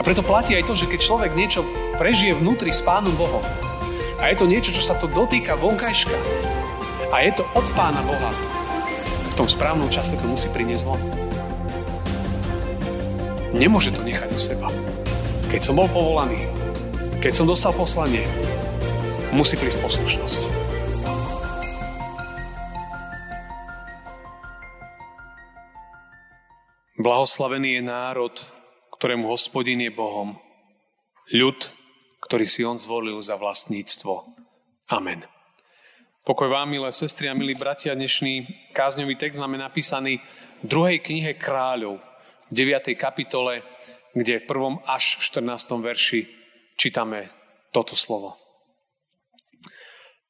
A preto platí aj to, že keď človek niečo prežije vnútri s Pánom Bohom, a je to niečo, čo sa to dotýka vonkajška, a je to od Pána Boha, v tom správnom čase to musí priniesť von. Nemôže to nechať u seba. Keď som bol povolaný, keď som dostal poslanie, musí prísť poslušnosť. Blahoslavený je národ, ktorému hospodin je Bohom. Ľud, ktorý si on zvolil za vlastníctvo. Amen. Pokoj vám, milé sestry a milí bratia, dnešný kázňový text máme napísaný v druhej knihe kráľov, v 9. kapitole, kde v prvom až 14. verši čítame toto slovo.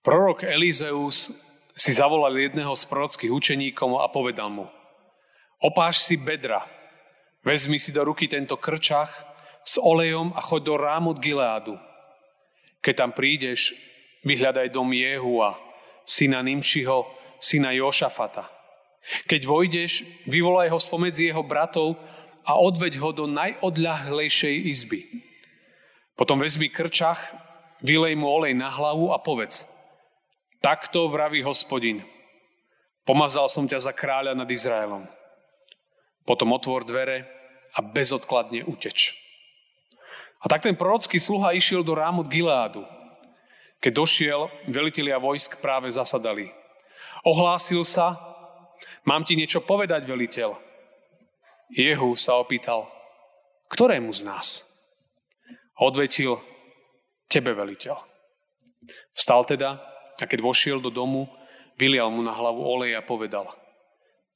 Prorok Elizeus si zavolal jedného z prorockých učeníkov a povedal mu, opáš si bedra, vezmi si do ruky tento krčach s olejom a choď do Rámot Gileádu. Keď tam prídeš, vyhľadaj dom Jehua, syna Nimšiho, syna Jošafata. Keď vojdeš, vyvolaj ho spomedzi jeho bratov a odveď ho do najodľahlejšej izby. Potom vezmi krčach, vylej mu olej na hlavu a povedz, takto vraví hospodin, pomazal som ťa za kráľa nad Izraelom. Potom otvor dvere a bezodkladne uteč. A tak ten prorocký sluha išiel do Rámut Gileádu, keď došiel, velitelia vojsk práve zasadali. Ohlásil sa, mám ti niečo povedať, veliteľ. Jehu sa opýtal, ktorému z nás? Odvetil, tebe, veliteľ. Vstal teda a keď vošiel do domu, vylial mu na hlavu olej a povedal,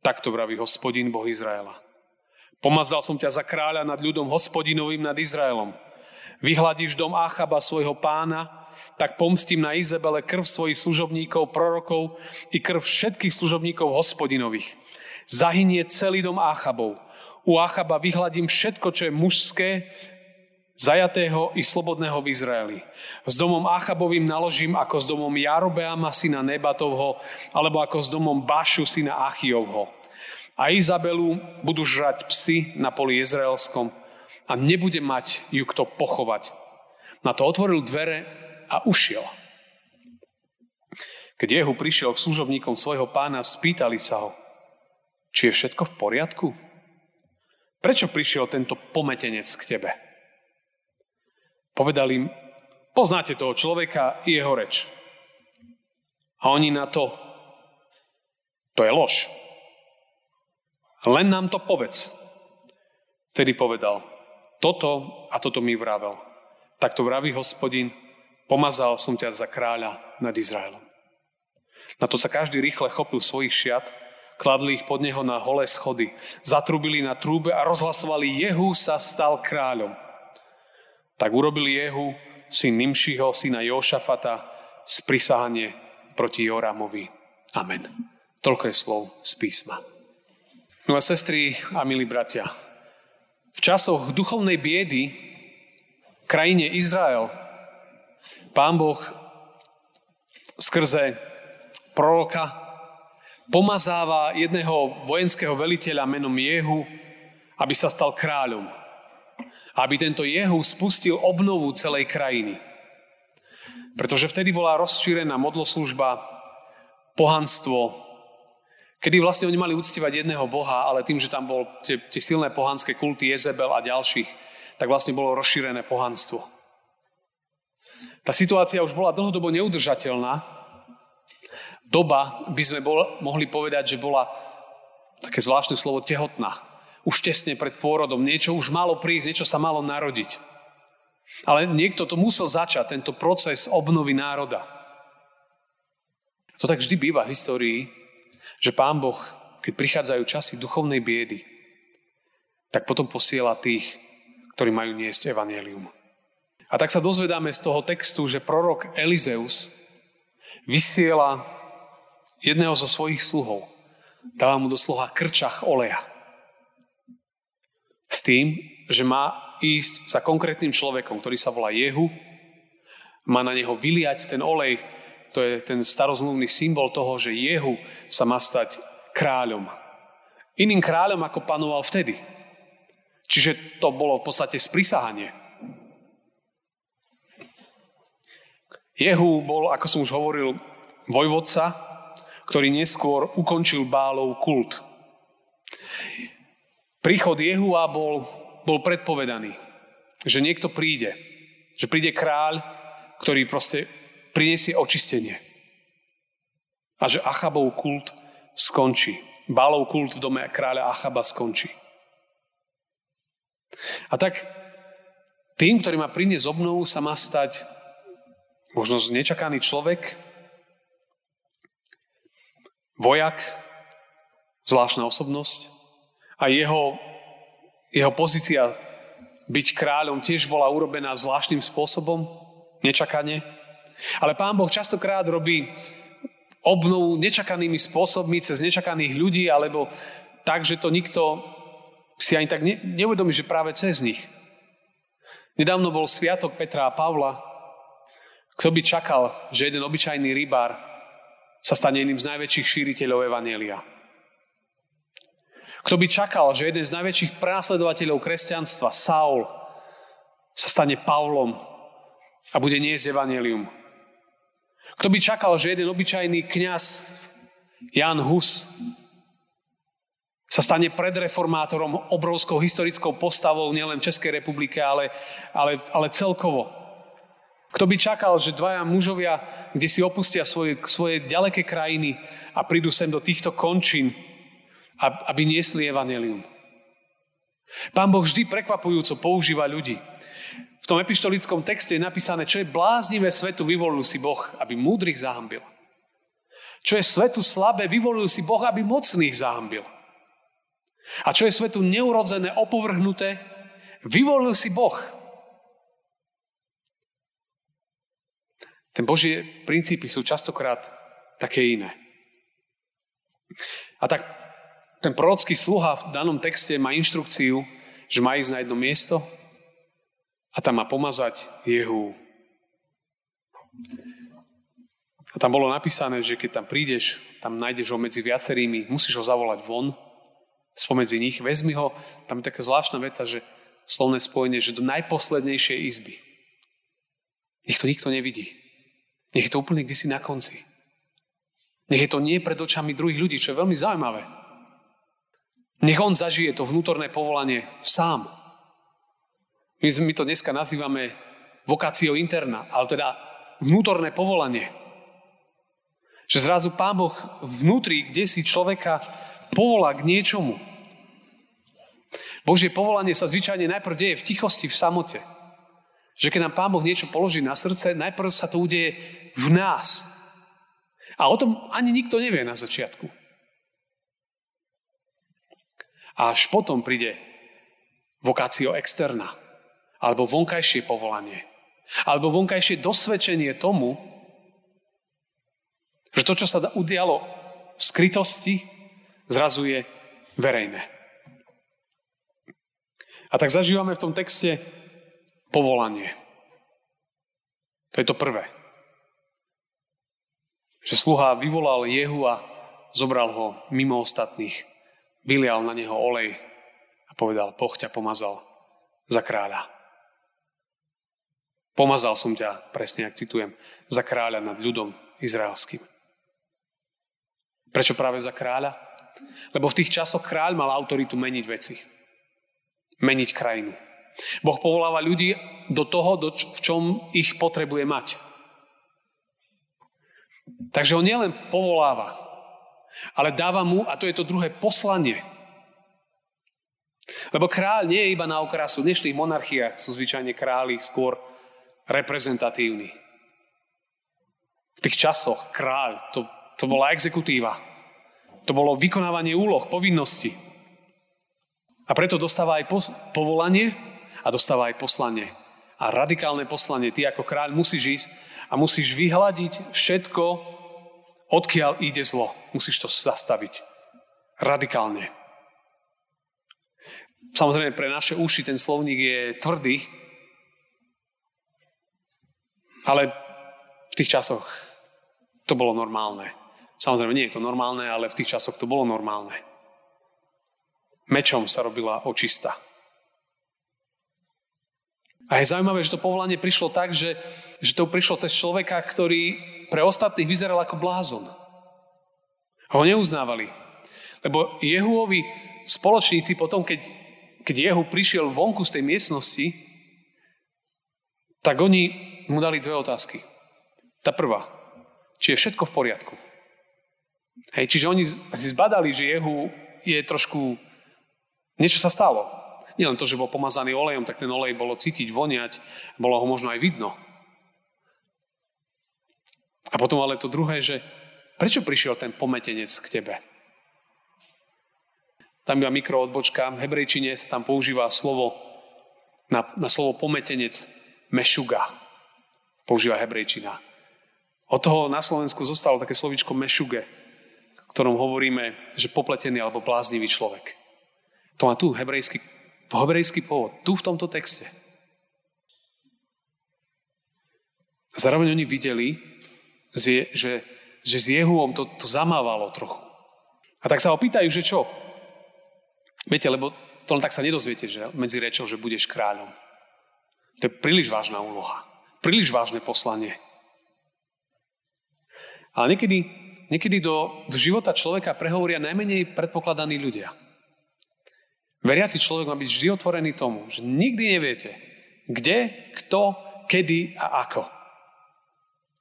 takto vraví hospodin Boh Izraela. Pomazal som ťa za kráľa nad ľudom hospodinovým nad Izraelom. Vyhľadíš dom Achaba svojho pána tak pomstím na Izabele krv svojich služobníkov, prorokov i krv všetkých služobníkov hospodinových. Zahynie celý dom Achabov. U Achaba vyhľadím všetko, čo je mužské, zajatého i slobodného v Izraeli. S domom Achabovým naložím ako s domom Jarobeama syna Nebatovho, alebo ako s domom Bašu syna Achiovho. A Izabelu budú žrať psy na poli izraelskom a nebude mať ju kto pochovať. Na to otvoril dvere a ušiel. Keď Jehu prišiel k služobníkom svojho pána, spýtali sa ho, či je všetko v poriadku? Prečo prišiel tento pometenec k tebe? Povedal im, poznáte toho človeka i jeho reč. A oni na to, to je lož. Len nám to povedz. Vtedy povedal, toto a toto mi vravel. Tak to vraví hospodin, Pomazal som ťa za kráľa nad Izraelom. Na to sa každý rýchle chopil svojich šiat, kladli ich pod neho na holé schody, zatrubili na trúbe a rozhlasovali Jehu sa stal kráľom. Tak urobili Jehu, syn Nimšiho, syna Jošafata, sprisahanie proti Joramovi. Amen. Toľko je slov z písma. Milé sestry a milí bratia, v časoch duchovnej biedy krajine Izrael Pán Boh skrze proroka pomazáva jedného vojenského veliteľa menom Jehu, aby sa stal kráľom. Aby tento Jehu spustil obnovu celej krajiny. Pretože vtedy bola rozšírená modloslužba, pohanstvo, kedy vlastne oni mali uctievať jedného boha, ale tým, že tam bol tie, tie silné pohanské kulty Jezebel a ďalších, tak vlastne bolo rozšírené pohanstvo. Tá situácia už bola dlhodobo neudržateľná. Doba, by sme bol, mohli povedať, že bola také zvláštne slovo tehotná. Už tesne pred pôrodom. Niečo už malo prísť, niečo sa malo narodiť. Ale niekto to musel začať, tento proces obnovy národa. To tak vždy býva v histórii, že Pán Boh, keď prichádzajú časy duchovnej biedy, tak potom posiela tých, ktorí majú niesť evanelium. A tak sa dozvedáme z toho textu, že prorok Elizeus vysiela jedného zo svojich sluhov. Dáva mu doslova krčach oleja. S tým, že má ísť za konkrétnym človekom, ktorý sa volá Jehu, má na neho vyliať ten olej, to je ten starozmluvný symbol toho, že Jehu sa má stať kráľom. Iným kráľom, ako panoval vtedy. Čiže to bolo v podstate sprisahanie. Jehu bol, ako som už hovoril, vojvodca, ktorý neskôr ukončil Bálov kult. Príchod Jehua bol, bol predpovedaný, že niekto príde, že príde kráľ, ktorý proste prinesie očistenie. A že Achabov kult skončí. Bálov kult v dome kráľa Achaba skončí. A tak tým, ktorý má priniesť obnovu, sa má stať možno nečakaný človek, vojak, zvláštna osobnosť a jeho, jeho pozícia byť kráľom tiež bola urobená zvláštnym spôsobom, nečakane. Ale pán Boh častokrát robí obnovu nečakanými spôsobmi cez nečakaných ľudí, alebo tak, že to nikto si ani tak ne, neuvedomí, že práve cez nich. Nedávno bol sviatok Petra a Pavla. Kto by čakal, že jeden obyčajný rybár sa stane jedným z najväčších šíriteľov Evanielia? Kto by čakal, že jeden z najväčších prásledovateľov kresťanstva, Saul, sa stane Pavlom a bude niesť evanelium? Kto by čakal, že jeden obyčajný kňaz, Jan Hus, sa stane predreformátorom obrovskou historickou postavou nielen v Českej republike, ale, ale, ale celkovo. Kto by čakal, že dvaja mužovia, kde si opustia svoje, svoje ďaleké krajiny a prídu sem do týchto končín, aby niesli evanelium. Pán Boh vždy prekvapujúco používa ľudí. V tom epištolickom texte je napísané, čo je bláznivé svetu, vyvolil si Boh, aby múdrych zahambil. Čo je svetu slabé, vyvolil si Boh, aby mocných zahambil. A čo je svetu neurodzené, opovrhnuté, vyvolil si Boh. Ten Božie princípy sú častokrát také iné. A tak ten prorocký sluha v danom texte má inštrukciu, že má ísť na jedno miesto a tam má pomazať Jehu. A tam bolo napísané, že keď tam prídeš, tam nájdeš ho medzi viacerými, musíš ho zavolať von, spomedzi nich, vezmi ho, tam je taká zvláštna veta, že slovné spojenie, že do najposlednejšej izby. Nech to nikto nevidí. Nech je to úplne kdysi na konci. Nech je to nie pred očami druhých ľudí, čo je veľmi zaujímavé. Nech on zažije to vnútorné povolanie sám. My, my to dneska nazývame vokáciou interna, ale teda vnútorné povolanie. Že zrazu Pán Boh vnútri, kde si človeka povolá k niečomu. Božie povolanie sa zvyčajne najprv deje v tichosti, v samote. Že keď nám Pán Boh niečo položí na srdce, najprv sa to udeje v nás. A o tom ani nikto nevie na začiatku. A až potom príde vokácio externa, alebo vonkajšie povolanie, alebo vonkajšie dosvedčenie tomu, že to, čo sa udialo v skrytosti, zrazu je verejné. A tak zažívame v tom texte povolanie. To je to prvé. Že sluha vyvolal Jehu a zobral ho mimo ostatných vylial na neho olej a povedal, Boh ťa pomazal za kráľa. Pomazal som ťa, presne ak citujem, za kráľa nad ľudom izraelským. Prečo práve za kráľa? Lebo v tých časoch kráľ mal autoritu meniť veci. Meniť krajinu. Boh povoláva ľudí do toho, do č- v čom ich potrebuje mať. Takže on nielen povoláva, ale dáva mu, a to je to druhé, poslanie. Lebo kráľ nie je iba na okrasu. V dnešných monarchiách sú zvyčajne králi skôr reprezentatívni. V tých časoch kráľ, to, to bola exekutíva. To bolo vykonávanie úloh, povinností. A preto dostáva aj povolanie a dostáva aj poslanie. A radikálne poslanie. Ty ako kráľ musíš ísť a musíš vyhľadiť všetko, odkiaľ ide zlo. Musíš to zastaviť. Radikálne. Samozrejme, pre naše uši ten slovník je tvrdý, ale v tých časoch to bolo normálne. Samozrejme, nie je to normálne, ale v tých časoch to bolo normálne. Mečom sa robila očista. A je zaujímavé, že to povolanie prišlo tak, že, že to prišlo cez človeka, ktorý pre ostatných vyzeral ako blázon. Ho neuznávali. Lebo Jehuovi spoločníci potom, keď, keď Jehu prišiel vonku z tej miestnosti, tak oni mu dali dve otázky. Tá prvá, či je všetko v poriadku. Hej, čiže oni si zbadali, že Jehu je trošku... Niečo sa stalo. Nielen to, že bol pomazaný olejom, tak ten olej bolo cítiť, voniať, bolo ho možno aj vidno. A potom ale to druhé, že prečo prišiel ten pometenec k tebe? Tam iba mikroodbočka, v hebrejčine sa tam používa slovo, na, na slovo pometenec, mešuga. Používa hebrejčina. Od toho na Slovensku zostalo také slovičko mešuge, v ktorom hovoríme, že popletený alebo bláznivý človek. To má tu hebrejský hebrejský pôvod, tu v tomto texte. Zároveň oni videli, že, že s Jehuom to, to zamávalo trochu. A tak sa opýtajú, že čo? Viete, lebo to len tak sa nedozviete, že medzi rečou, že budeš kráľom. To je príliš vážna úloha. Príliš vážne poslanie. Ale niekedy, niekedy do, do života človeka prehovoria najmenej predpokladaní ľudia. Veriaci človek má byť vždy otvorený tomu, že nikdy neviete, kde, kto, kedy a ako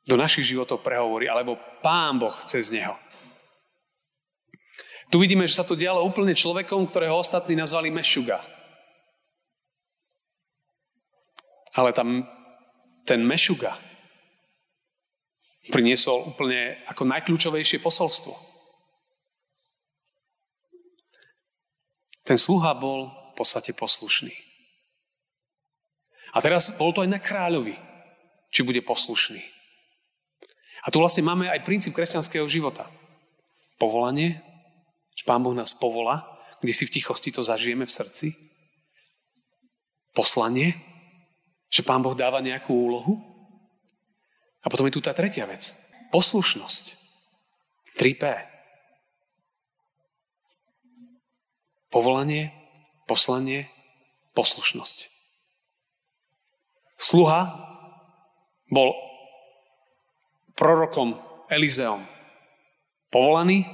do našich životov prehovorí, alebo Pán Boh cez neho. Tu vidíme, že sa to dialo úplne človekom, ktorého ostatní nazvali Mešuga. Ale tam ten Mešuga priniesol úplne ako najkľúčovejšie posolstvo. Ten sluha bol v podstate poslušný. A teraz bol to aj na kráľovi, či bude poslušný. A tu vlastne máme aj princíp kresťanského života. Povolanie, že Pán Boh nás povolá, kde si v tichosti to zažijeme v srdci. Poslanie, že Pán Boh dáva nejakú úlohu. A potom je tu tá tretia vec. Poslušnosť. 3P. Povolanie, poslanie, poslušnosť. Sluha bol prorokom Elizeom povolaný,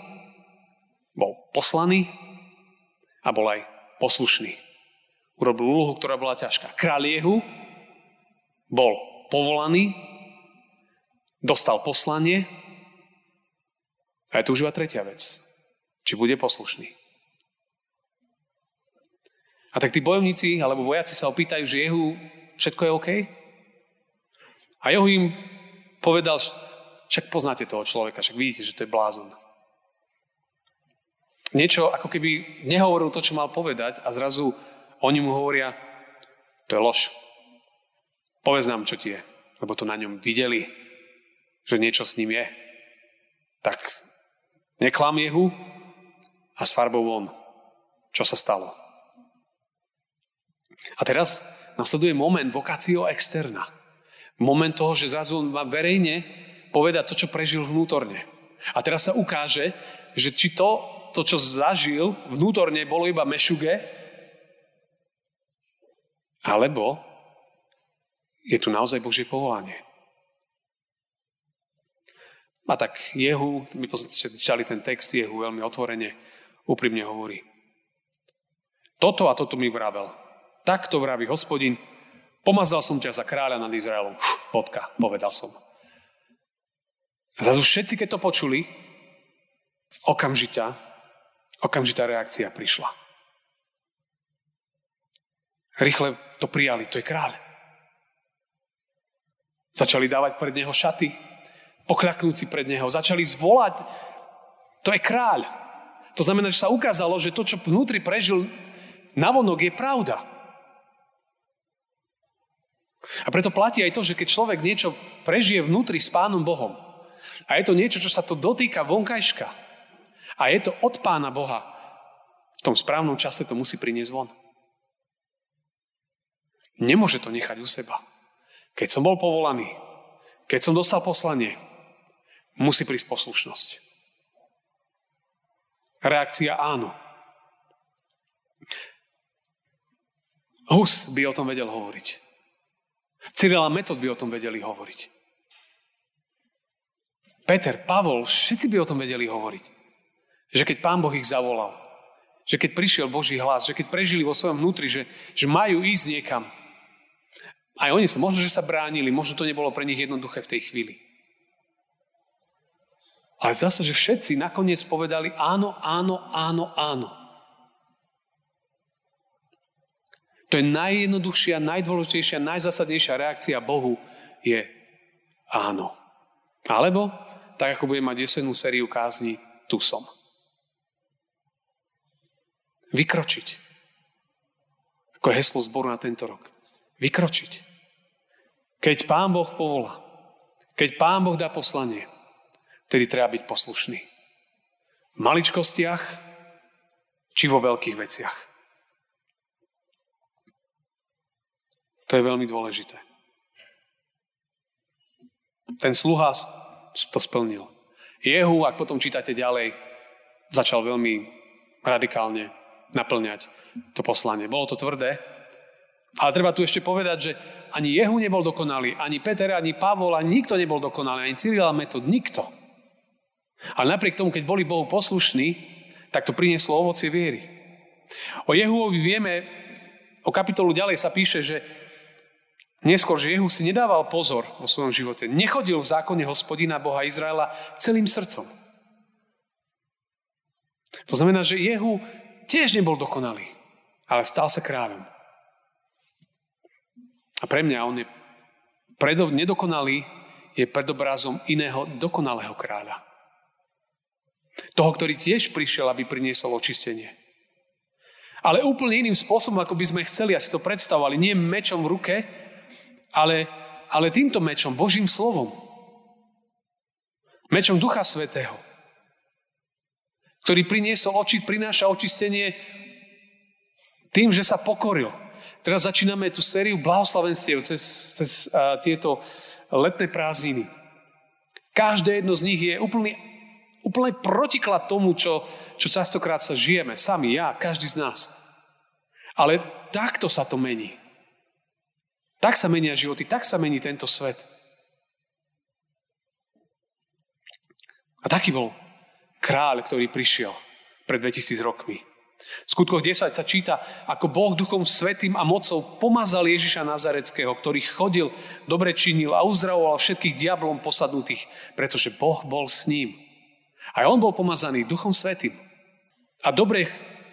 bol poslaný a bol aj poslušný. Urobil úlohu, ktorá bola ťažká. Král Jehu bol povolaný, dostal poslanie a je tu už iba tretia vec. Či bude poslušný. A tak tí bojovníci alebo vojaci sa opýtajú, že Jehu všetko je OK? A Jehu im povedal, však poznáte toho človeka, však vidíte, že to je blázon. Niečo ako keby nehovoril to, čo mal povedať a zrazu oni mu hovoria, to je lož. Povedz nám, čo ti je. Lebo to na ňom videli, že niečo s ním je. Tak neklam Jehu a s farbou von. Čo sa stalo? A teraz nasleduje moment vokácio externa. Moment toho, že zrazu on má verejne povedať to, čo prežil vnútorne. A teraz sa ukáže, že či to, to čo zažil vnútorne, bolo iba mešuge, alebo je tu naozaj Božie povolanie. A tak Jehu, my čítali ten text, Jehu veľmi otvorene, úprimne hovorí. Toto a toto mi vravel. Takto vraví hospodin, pomazal som ťa za kráľa nad Izraelom. Uf, bodka, povedal som. A zase všetci, keď to počuli, okamžitá, okamžitá reakcia prišla. Rýchle to prijali, to je kráľ. Začali dávať pred neho šaty, pokľaknúť si pred neho, začali zvolať, to je kráľ. To znamená, že sa ukázalo, že to, čo vnútri prežil navonok, je pravda. A preto platí aj to, že keď človek niečo prežije vnútri s Pánom Bohom a je to niečo, čo sa to dotýka vonkajška a je to od Pána Boha, v tom správnom čase to musí priniesť von. Nemôže to nechať u seba. Keď som bol povolaný, keď som dostal poslanie, musí prísť poslušnosť. Reakcia áno. Hus by o tom vedel hovoriť. Cyril a Metod by o tom vedeli hovoriť. Peter, Pavol, všetci by o tom vedeli hovoriť. Že keď Pán Boh ich zavolal, že keď prišiel Boží hlas, že keď prežili vo svojom vnútri, že, že majú ísť niekam. Aj oni sa, možno, že sa bránili, možno to nebolo pre nich jednoduché v tej chvíli. Ale zase, že všetci nakoniec povedali áno, áno, áno, áno. To je najjednoduchšia, najdôležitejšia, najzasadnejšia reakcia Bohu je áno. Alebo, tak ako budem mať jesenú sériu kázni, tu som. Vykročiť. Ako heslo zboru na tento rok. Vykročiť. Keď Pán Boh povolá, keď Pán Boh dá poslanie, vtedy treba byť poslušný. V maličkostiach či vo veľkých veciach. To je veľmi dôležité. Ten sluha to splnil. Jehu, ak potom čítate ďalej, začal veľmi radikálne naplňať to poslanie. Bolo to tvrdé, ale treba tu ešte povedať, že ani Jehu nebol dokonalý, ani Peter, ani Pavol, ani nikto nebol dokonalý, ani Cyril a Metod, nikto. Ale napriek tomu, keď boli Bohu poslušní, tak to prinieslo ovocie viery. O Jehuovi vieme, o kapitolu ďalej sa píše, že neskôr, že Jehu si nedával pozor vo svojom živote. Nechodil v zákone hospodina Boha Izraela celým srdcom. To znamená, že Jehu tiež nebol dokonalý, ale stal sa kráľom. A pre mňa on je predo, nedokonalý, je predobrazom iného dokonalého kráľa. Toho, ktorý tiež prišiel, aby priniesol očistenie. Ale úplne iným spôsobom, ako by sme chceli, asi to predstavovali. Nie mečom v ruke, ale, ale týmto mečom, Božím slovom. Mečom Ducha Svetého ktorý priniesol oči, prináša očistenie tým, že sa pokoril. Teraz začíname tú sériu blahoslavenstiev cez, cez uh, tieto letné prázdniny. Každé jedno z nich je úplný, úplný protiklad tomu, čo, čo častokrát sa žijeme. Sami, ja, každý z nás. Ale takto sa to mení. Tak sa menia životy, tak sa mení tento svet. A taký bol kráľ, ktorý prišiel pred 2000 rokmi. V skutkoch 10 sa číta, ako Boh duchom svetým a mocou pomazal Ježiša Nazareckého, ktorý chodil, dobre činil a uzdravoval všetkých diablom posadnutých, pretože Boh bol s ním. A on bol pomazaný duchom svetým. A dobre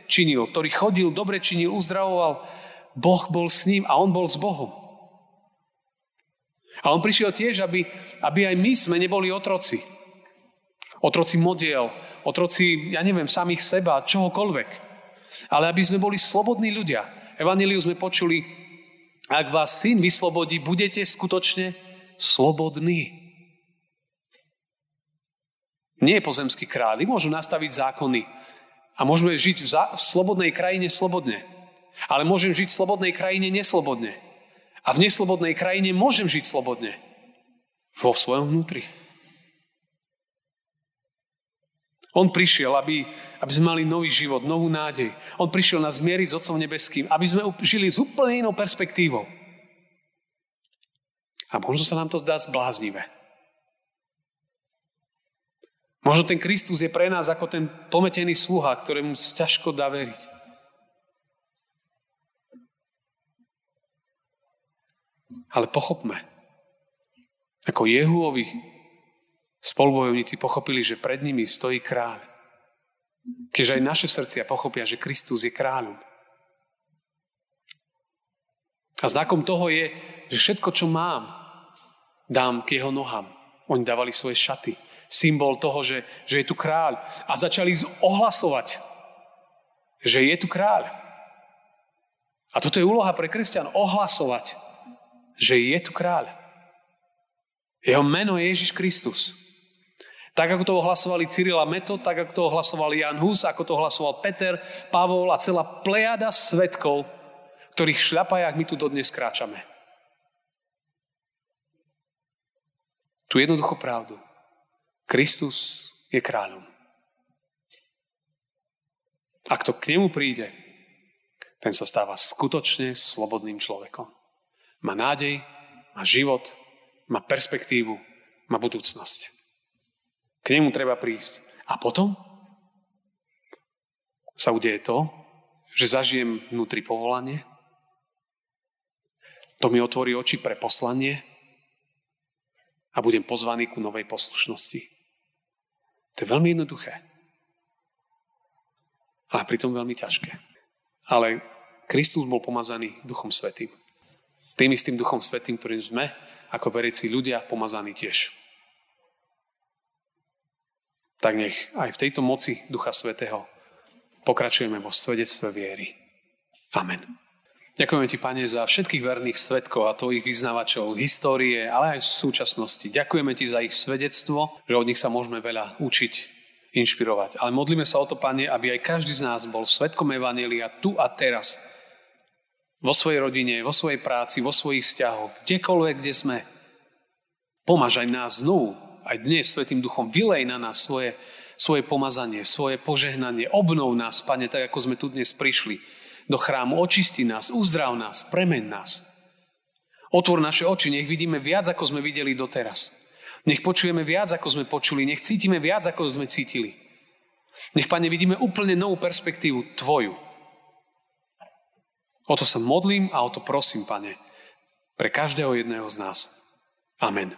činil, ktorý chodil, dobre činil, uzdravoval, Boh bol s ním a on bol s Bohom. A on prišiel tiež, aby, aby aj my sme neboli otroci, Otroci modiel, otroci, ja neviem, samých seba, čohokoľvek. Ale aby sme boli slobodní ľudia. Evangeliu sme počuli, ak vás syn vyslobodí, budete skutočne slobodní. Nie je pozemský kráľ. Môžu nastaviť zákony. A môžeme žiť v, v slobodnej krajine slobodne. Ale môžem žiť v slobodnej krajine neslobodne. A v neslobodnej krajine môžem žiť slobodne. Vo svojom vnútri. On prišiel, aby, aby sme mali nový život, novú nádej. On prišiel nás zmieriť s Otcom Nebeským, aby sme žili s úplne inou perspektívou. A možno sa nám to zdá zbláznivé. Možno ten Kristus je pre nás ako ten pometený sluha, ktorému sa ťažko dá veriť. Ale pochopme, ako Jehuovi spolubojovníci pochopili, že pred nimi stojí kráľ. Keďže aj naše srdcia pochopia, že Kristus je kráľom. A znakom toho je, že všetko, čo mám, dám k jeho nohám. Oni dávali svoje šaty. Symbol toho, že, že je tu kráľ. A začali ohlasovať, že je tu kráľ. A toto je úloha pre kresťan, ohlasovať, že je tu kráľ. Jeho meno je Ježiš Kristus. Tak ako to ohlasovali Cyril a Metod, tak ako to ohlasoval Jan Hus, ako to ohlasoval Peter, Pavol a celá plejada svetkov, ktorých šľapajách my tu dodnes kráčame. Tu jednoducho pravdu. Kristus je kráľom. A kto k nemu príde, ten sa stáva skutočne slobodným človekom. Má nádej, má život, má perspektívu, má budúcnosť. K nemu treba prísť. A potom sa udeje to, že zažijem vnútri povolanie, to mi otvorí oči pre poslanie a budem pozvaný ku novej poslušnosti. To je veľmi jednoduché. A pritom veľmi ťažké. Ale Kristus bol pomazaný Duchom Svetým. Tým istým Duchom Svetým, ktorým sme ako veriaci ľudia pomazaní tiež. Tak nech aj v tejto moci Ducha Svetého pokračujeme vo svedectve viery. Amen. Ďakujeme Ti, Pane, za všetkých verných svetkov a tvojich vyznávačov histórie, ale aj v súčasnosti. Ďakujeme Ti za ich svedectvo, že od nich sa môžeme veľa učiť, inšpirovať. Ale modlíme sa o to, Pane, aby aj každý z nás bol svetkom Evanelia tu a teraz. Vo svojej rodine, vo svojej práci, vo svojich vzťahoch, kdekoľvek, kde sme. Pomáž aj nás znovu, aj dnes Svetým Duchom, vylej na nás svoje svoje pomazanie, svoje požehnanie. Obnov nás, Pane, tak ako sme tu dnes prišli do chrámu. Očisti nás, uzdrav nás, premen nás. Otvor naše oči, nech vidíme viac, ako sme videli doteraz. Nech počujeme viac, ako sme počuli. Nech cítime viac, ako sme cítili. Nech, Pane, vidíme úplne novú perspektívu Tvoju. O to sa modlím a o to prosím, Pane, pre každého jedného z nás. Amen.